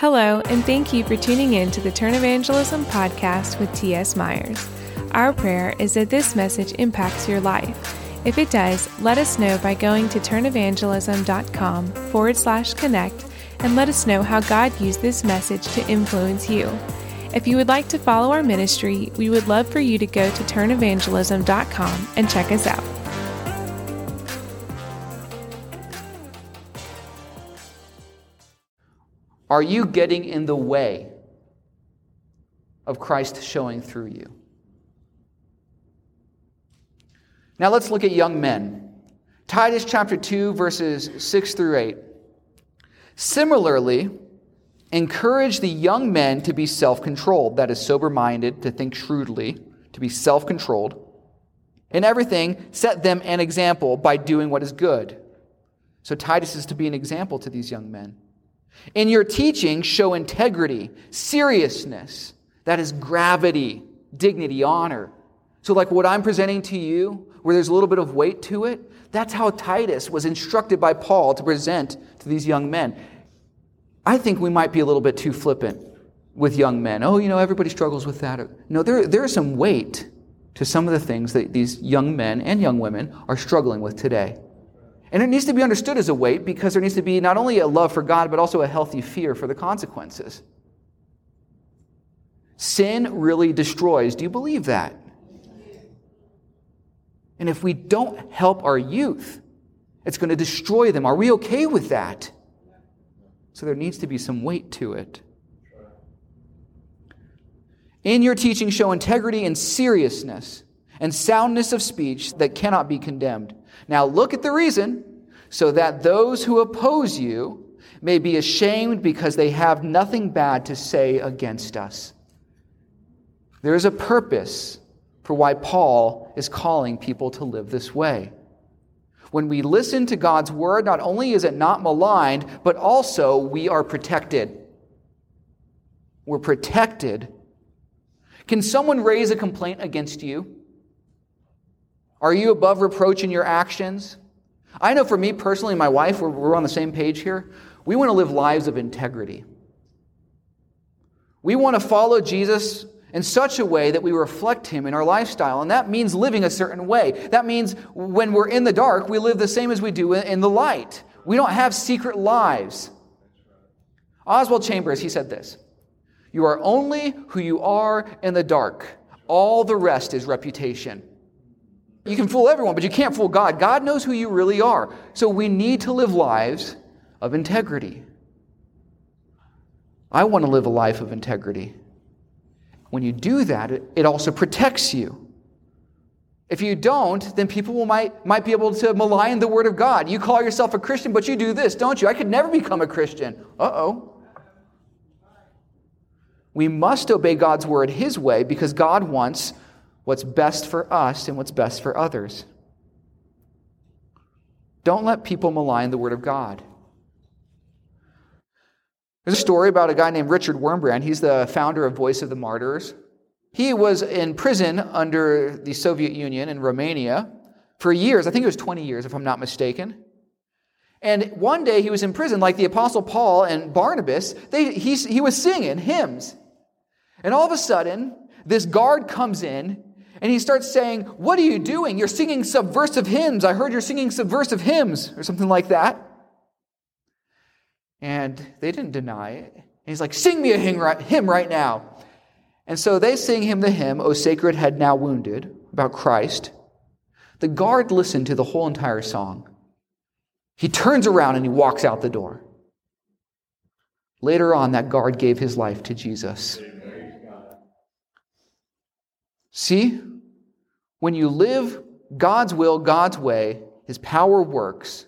Hello, and thank you for tuning in to the Turn Evangelism podcast with T.S. Myers. Our prayer is that this message impacts your life. If it does, let us know by going to turnevangelism.com forward slash connect and let us know how God used this message to influence you. If you would like to follow our ministry, we would love for you to go to turnevangelism.com and check us out. Are you getting in the way of Christ showing through you? Now let's look at young men. Titus chapter 2, verses 6 through 8. Similarly, encourage the young men to be self controlled, that is, sober minded, to think shrewdly, to be self controlled. In everything, set them an example by doing what is good. So Titus is to be an example to these young men. In your teaching, show integrity, seriousness, that is gravity, dignity, honor. So, like what I'm presenting to you, where there's a little bit of weight to it, that's how Titus was instructed by Paul to present to these young men. I think we might be a little bit too flippant with young men. Oh, you know, everybody struggles with that. No, there, there is some weight to some of the things that these young men and young women are struggling with today. And it needs to be understood as a weight because there needs to be not only a love for God, but also a healthy fear for the consequences. Sin really destroys. Do you believe that? And if we don't help our youth, it's going to destroy them. Are we okay with that? So there needs to be some weight to it. In your teaching, show integrity and seriousness and soundness of speech that cannot be condemned. Now look at the reason so that those who oppose you may be ashamed because they have nothing bad to say against us. There is a purpose for why Paul is calling people to live this way. When we listen to God's word, not only is it not maligned, but also we are protected. We're protected. Can someone raise a complaint against you? Are you above reproach in your actions? I know for me personally, my wife, we're, we're on the same page here. We want to live lives of integrity. We want to follow Jesus in such a way that we reflect him in our lifestyle. And that means living a certain way. That means when we're in the dark, we live the same as we do in the light. We don't have secret lives. Oswald Chambers, he said this You are only who you are in the dark, all the rest is reputation. You can fool everyone, but you can't fool God. God knows who you really are. So we need to live lives of integrity. I want to live a life of integrity. When you do that, it also protects you. If you don't, then people will, might, might be able to malign the Word of God. You call yourself a Christian, but you do this, don't you? I could never become a Christian. Uh oh. We must obey God's Word His way because God wants what's best for us and what's best for others. Don't let people malign the Word of God. There's a story about a guy named Richard Wurmbrand. He's the founder of Voice of the Martyrs. He was in prison under the Soviet Union in Romania for years. I think it was 20 years, if I'm not mistaken. And one day he was in prison, like the Apostle Paul and Barnabas. They, he, he was singing hymns. And all of a sudden, this guard comes in and he starts saying, What are you doing? You're singing subversive hymns. I heard you're singing subversive hymns, or something like that. And they didn't deny it. And he's like, Sing me a hymn right now. And so they sing him the hymn, O Sacred Head Now Wounded, about Christ. The guard listened to the whole entire song. He turns around and he walks out the door. Later on, that guard gave his life to Jesus. See, when you live God's will, God's way, His power works.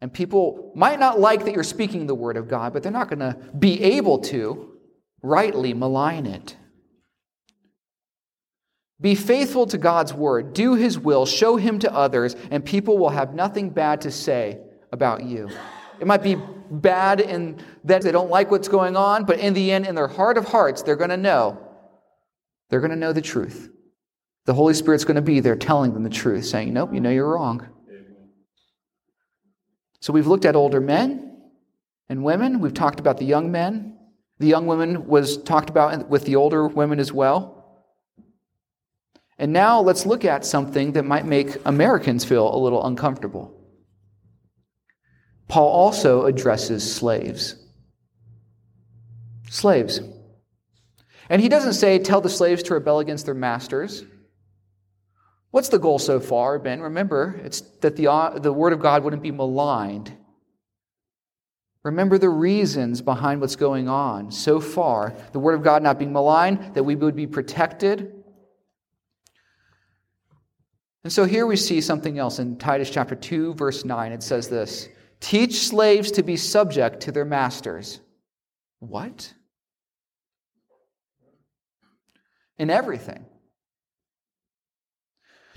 And people might not like that you're speaking the word of God, but they're not going to be able to rightly malign it. Be faithful to God's word, do His will, show Him to others, and people will have nothing bad to say about you. It might be bad in that they don't like what's going on, but in the end, in their heart of hearts, they're going to know. They're going to know the truth. The Holy Spirit's going to be there telling them the truth, saying, Nope, you know you're wrong. So we've looked at older men and women. We've talked about the young men. The young women was talked about with the older women as well. And now let's look at something that might make Americans feel a little uncomfortable. Paul also addresses slaves. Slaves. And he doesn't say, tell the slaves to rebel against their masters. What's the goal so far been? Remember, it's that the, uh, the Word of God wouldn't be maligned. Remember the reasons behind what's going on so far. The Word of God not being maligned, that we would be protected. And so here we see something else in Titus chapter 2, verse 9. It says this Teach slaves to be subject to their masters. What? In everything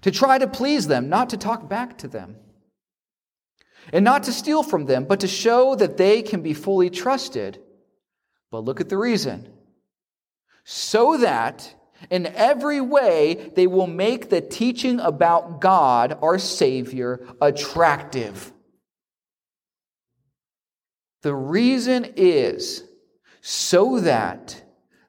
to try to please them, not to talk back to them, and not to steal from them, but to show that they can be fully trusted. But look at the reason so that in every way they will make the teaching about God, our Savior, attractive. The reason is so that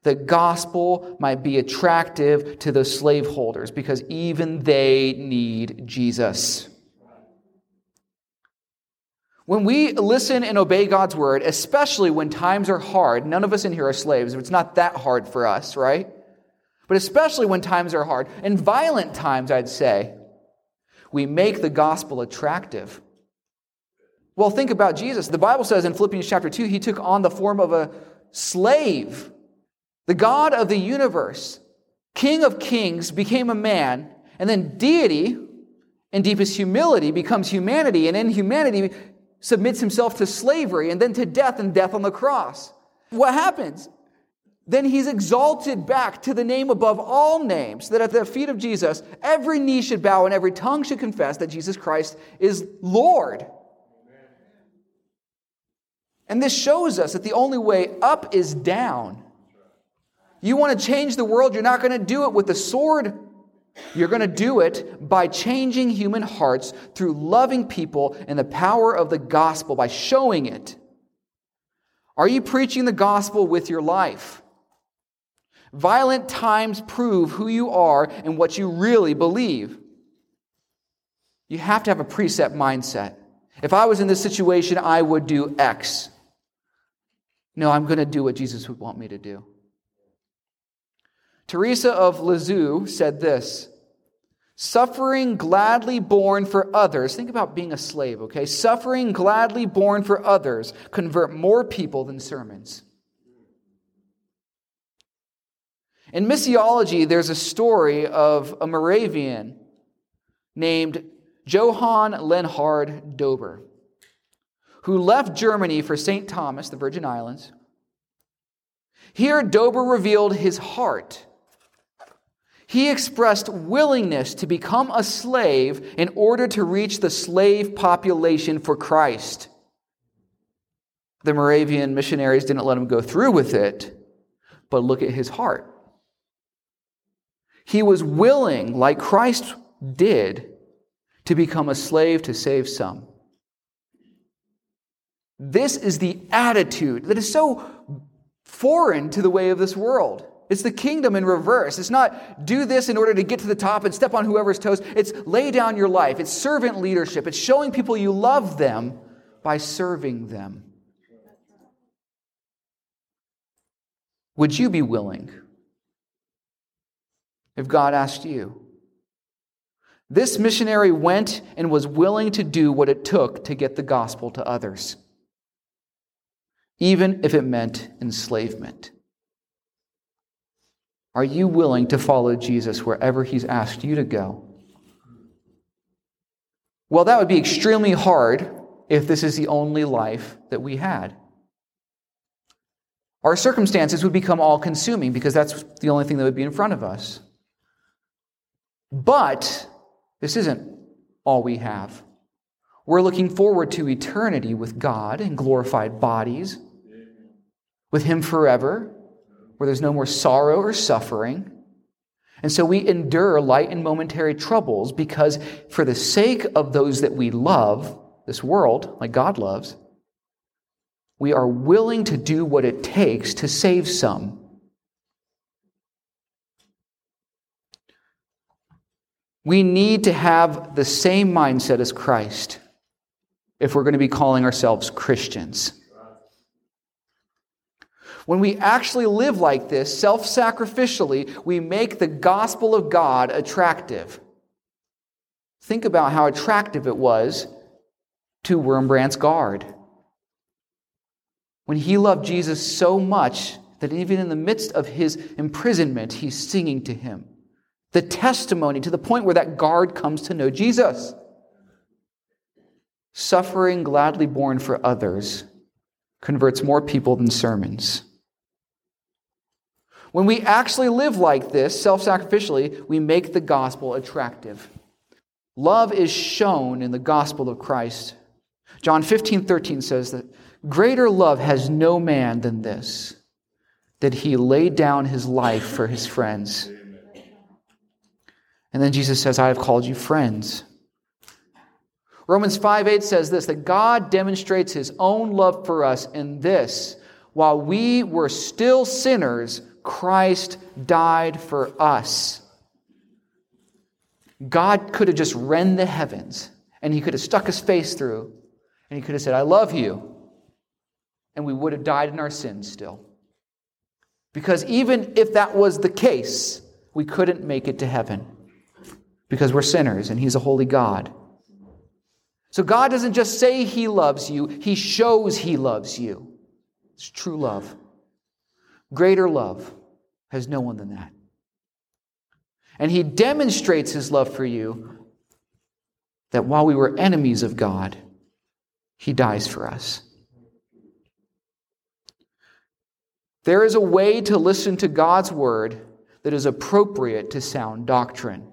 the gospel might be attractive to the slaveholders because even they need Jesus. When we listen and obey God's word, especially when times are hard, none of us in here are slaves. It's not that hard for us, right? But especially when times are hard, and violent times, I'd say, we make the gospel attractive. Well, think about Jesus. The Bible says in Philippians chapter 2, he took on the form of a slave the God of the universe, King of kings, became a man, and then deity, in deepest humility, becomes humanity, and in humanity submits himself to slavery and then to death and death on the cross. What happens? Then he's exalted back to the name above all names, that at the feet of Jesus, every knee should bow and every tongue should confess that Jesus Christ is Lord. And this shows us that the only way up is down. You want to change the world, you're not going to do it with the sword. You're going to do it by changing human hearts through loving people and the power of the gospel, by showing it. Are you preaching the gospel with your life? Violent times prove who you are and what you really believe. You have to have a preset mindset. If I was in this situation, I would do X. No, I'm going to do what Jesus would want me to do. Teresa of Lisieux said this Suffering gladly borne for others. Think about being a slave, okay? Suffering gladly borne for others convert more people than sermons. In missiology, there's a story of a Moravian named Johann Lenhard Dober, who left Germany for St. Thomas, the Virgin Islands. Here, Dober revealed his heart he expressed willingness to become a slave in order to reach the slave population for Christ. The Moravian missionaries didn't let him go through with it, but look at his heart. He was willing, like Christ did, to become a slave to save some. This is the attitude that is so foreign to the way of this world. It's the kingdom in reverse. It's not do this in order to get to the top and step on whoever's toes. It's lay down your life. It's servant leadership. It's showing people you love them by serving them. Would you be willing if God asked you? This missionary went and was willing to do what it took to get the gospel to others, even if it meant enslavement. Are you willing to follow Jesus wherever he's asked you to go? Well, that would be extremely hard if this is the only life that we had. Our circumstances would become all consuming because that's the only thing that would be in front of us. But this isn't all we have. We're looking forward to eternity with God in glorified bodies, with Him forever, where there's no more sorrow or suffering. And so we endure light and momentary troubles because, for the sake of those that we love, this world, like God loves, we are willing to do what it takes to save some. We need to have the same mindset as Christ if we're going to be calling ourselves Christians. When we actually live like this, self sacrificially, we make the gospel of God attractive. Think about how attractive it was to Wurmbrand's guard. When he loved Jesus so much that even in the midst of his imprisonment, he's singing to him. The testimony to the point where that guard comes to know Jesus. Suffering gladly borne for others converts more people than sermons. When we actually live like this, self sacrificially, we make the gospel attractive. Love is shown in the gospel of Christ. John 15, 13 says that greater love has no man than this, that he laid down his life for his friends. And then Jesus says, I have called you friends. Romans 5 8 says this that God demonstrates his own love for us in this while we were still sinners, Christ died for us. God could have just rend the heavens and he could have stuck his face through and he could have said, I love you. And we would have died in our sins still. Because even if that was the case, we couldn't make it to heaven because we're sinners and he's a holy God. So God doesn't just say he loves you, he shows he loves you. It's true love. Greater love has no one than that. And he demonstrates his love for you that while we were enemies of God, he dies for us. There is a way to listen to God's word that is appropriate to sound doctrine.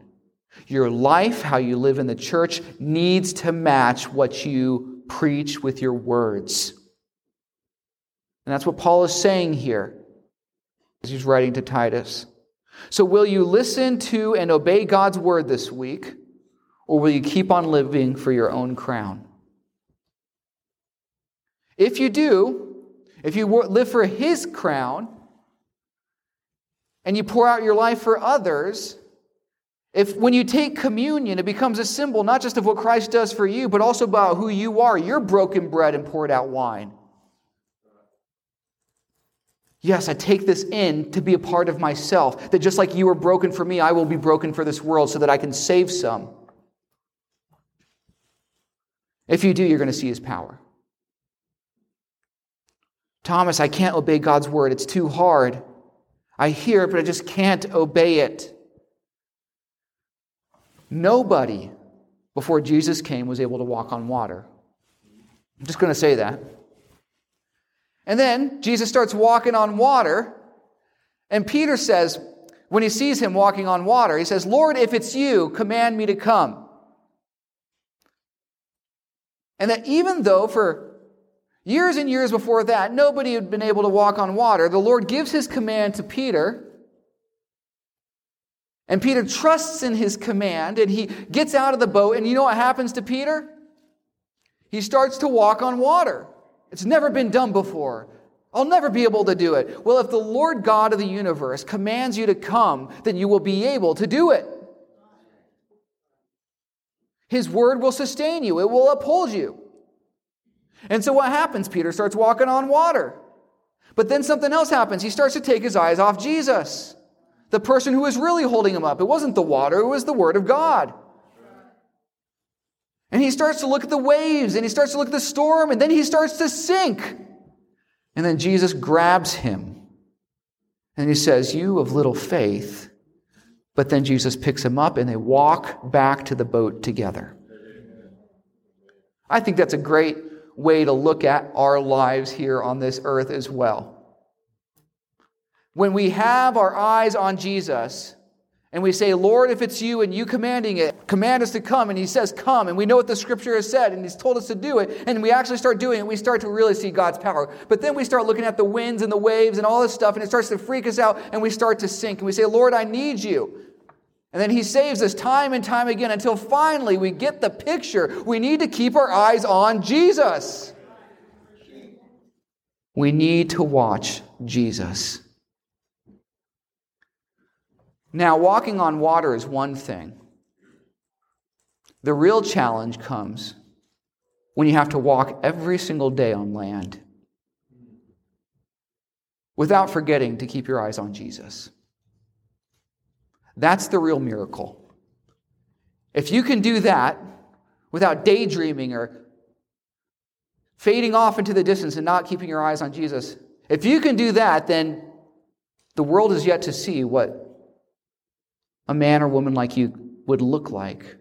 Your life, how you live in the church, needs to match what you preach with your words. And that's what Paul is saying here he's writing to Titus. So, will you listen to and obey God's word this week, or will you keep on living for your own crown? If you do, if you live for his crown, and you pour out you're life for others, if when you take communion, it becomes a symbol not just of what Christ does for you, but also about who you are, your broken bread and poured out wine. Yes, I take this in to be a part of myself. That just like you were broken for me, I will be broken for this world so that I can save some. If you do, you're going to see his power. Thomas, I can't obey God's word. It's too hard. I hear it, but I just can't obey it. Nobody before Jesus came was able to walk on water. I'm just going to say that. And then Jesus starts walking on water, and Peter says, when he sees him walking on water, he says, Lord, if it's you, command me to come. And that even though for years and years before that, nobody had been able to walk on water, the Lord gives his command to Peter. And Peter trusts in his command and he gets out of the boat. And you know what happens to Peter? He starts to walk on water. It's never been done before. I'll never be able to do it. Well, if the Lord God of the universe commands you to come, then you will be able to do it. His word will sustain you, it will uphold you. And so what happens? Peter starts walking on water. But then something else happens. He starts to take his eyes off Jesus, the person who was really holding him up. It wasn't the water, it was the word of God. And he starts to look at the waves and he starts to look at the storm and then he starts to sink. And then Jesus grabs him and he says, You of little faith. But then Jesus picks him up and they walk back to the boat together. I think that's a great way to look at our lives here on this earth as well. When we have our eyes on Jesus, and we say, Lord, if it's you and you commanding it, command us to come. And he says, Come. And we know what the scripture has said, and he's told us to do it. And we actually start doing it, we start to really see God's power. But then we start looking at the winds and the waves and all this stuff, and it starts to freak us out, and we start to sink. And we say, Lord, I need you. And then he saves us time and time again until finally we get the picture. We need to keep our eyes on Jesus. We need to watch Jesus. Now, walking on water is one thing. The real challenge comes when you have to walk every single day on land without forgetting to keep your eyes on Jesus. That's the real miracle. If you can do that without daydreaming or fading off into the distance and not keeping your eyes on Jesus, if you can do that, then the world is yet to see what a man or woman like you would look like.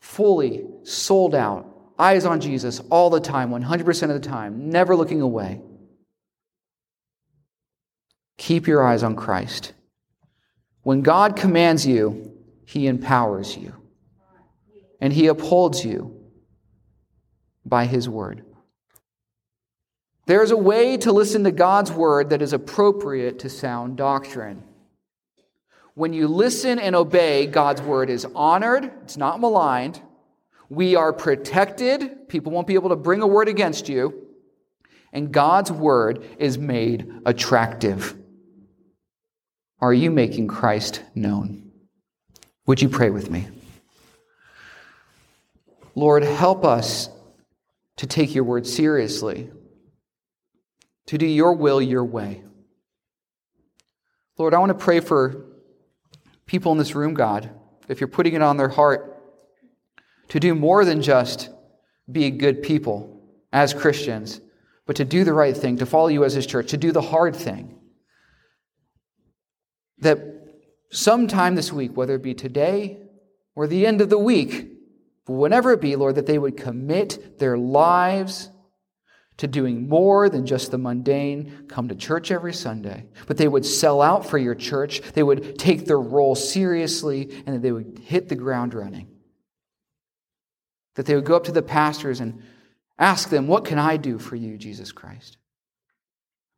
Fully sold out, eyes on Jesus all the time, 100% of the time, never looking away. Keep your eyes on Christ. When God commands you, He empowers you, and He upholds you by His word. There is a way to listen to God's word that is appropriate to sound doctrine. When you listen and obey, God's word is honored, it's not maligned. We are protected. People won't be able to bring a word against you. And God's word is made attractive. Are you making Christ known? Would you pray with me? Lord, help us to take your word seriously, to do your will your way. Lord, I want to pray for people in this room, God, if you're putting it on their heart to do more than just be good people as Christians, but to do the right thing, to follow you as His church, to do the hard thing. That sometime this week, whether it be today or the end of the week, whenever it be, Lord, that they would commit their lives to doing more than just the mundane come to church every Sunday, but they would sell out for your church. They would take their role seriously and that they would hit the ground running. That they would go up to the pastors and ask them, What can I do for you, Jesus Christ?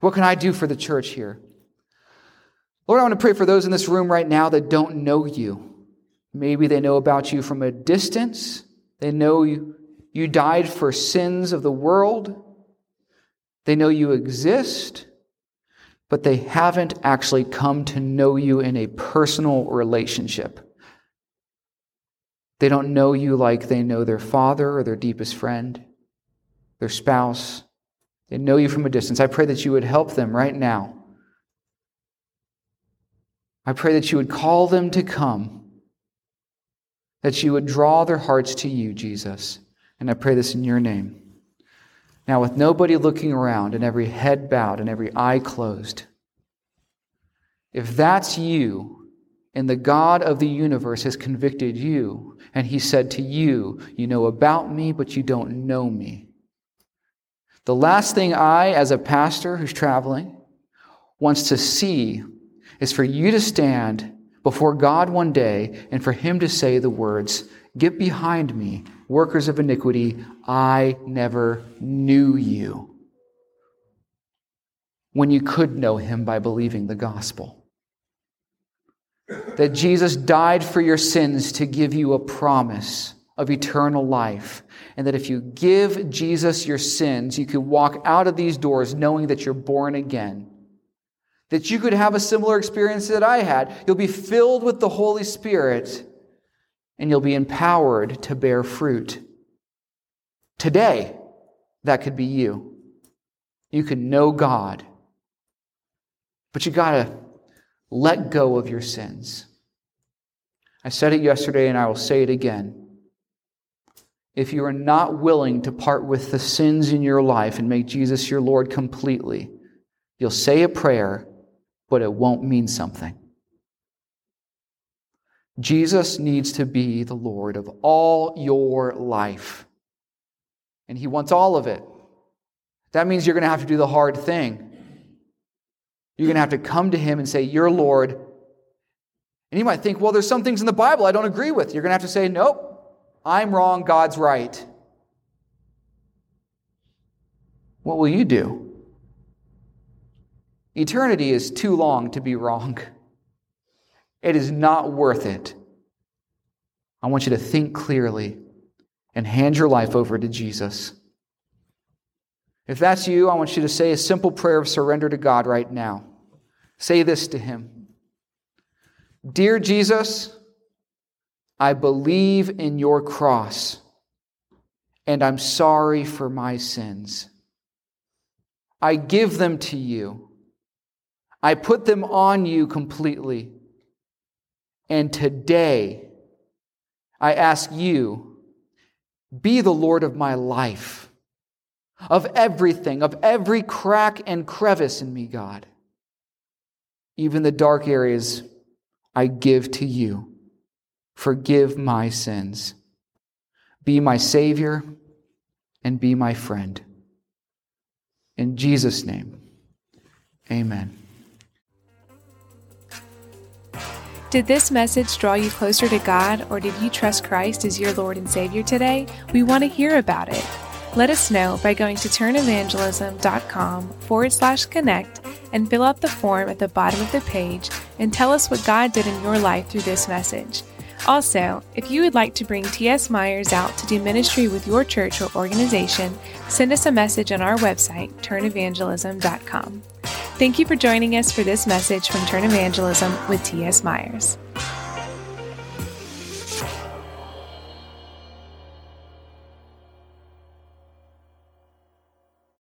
What can I do for the church here? Lord, I want to pray for those in this room right now that don't know you. Maybe they know about you from a distance. They know you, you died for sins of the world. They know you exist, but they haven't actually come to know you in a personal relationship. They don't know you like they know their father or their deepest friend, their spouse. They know you from a distance. I pray that you would help them right now. I pray that you would call them to come, that you would draw their hearts to you, Jesus. And I pray this in your name. Now, with nobody looking around and every head bowed and every eye closed, if that's you and the God of the universe has convicted you and he said to you, You know about me, but you don't know me. The last thing I, as a pastor who's traveling, wants to see is for you to stand before God one day and for him to say the words, Get behind me, workers of iniquity, I never knew you. When you could know him by believing the gospel. That Jesus died for your sins to give you a promise of eternal life. And that if you give Jesus your sins, you can walk out of these doors knowing that you're born again. That you could have a similar experience that I had. You'll be filled with the Holy Spirit and you'll be empowered to bear fruit. Today, that could be you. You can know God, but you got to let go of your sins. I said it yesterday and I will say it again. If you are not willing to part with the sins in your life and make Jesus your Lord completely, you'll say a prayer, but it won't mean something. Jesus needs to be the Lord of all your life. And He wants all of it. That means you're going to have to do the hard thing. You're going to have to come to Him and say, You're Lord. And you might think, well, there's some things in the Bible I don't agree with. You're going to have to say, Nope, I'm wrong, God's right. What will you do? Eternity is too long to be wrong. It is not worth it. I want you to think clearly and hand your life over to Jesus. If that's you, I want you to say a simple prayer of surrender to God right now. Say this to Him Dear Jesus, I believe in your cross, and I'm sorry for my sins. I give them to you. I put them on you completely. And today, I ask you, be the Lord of my life, of everything, of every crack and crevice in me, God. Even the dark areas I give to you. Forgive my sins. Be my Savior and be my friend. In Jesus' name, amen. Did this message draw you closer to God, or did you trust Christ as your Lord and Savior today? We want to hear about it. Let us know by going to turnevangelism.com forward slash connect and fill out the form at the bottom of the page and tell us what God did in your life through this message. Also, if you would like to bring T.S. Myers out to do ministry with your church or organization, send us a message on our website, turnevangelism.com. Thank you for joining us for this message from Turn Evangelism with T.S. Myers.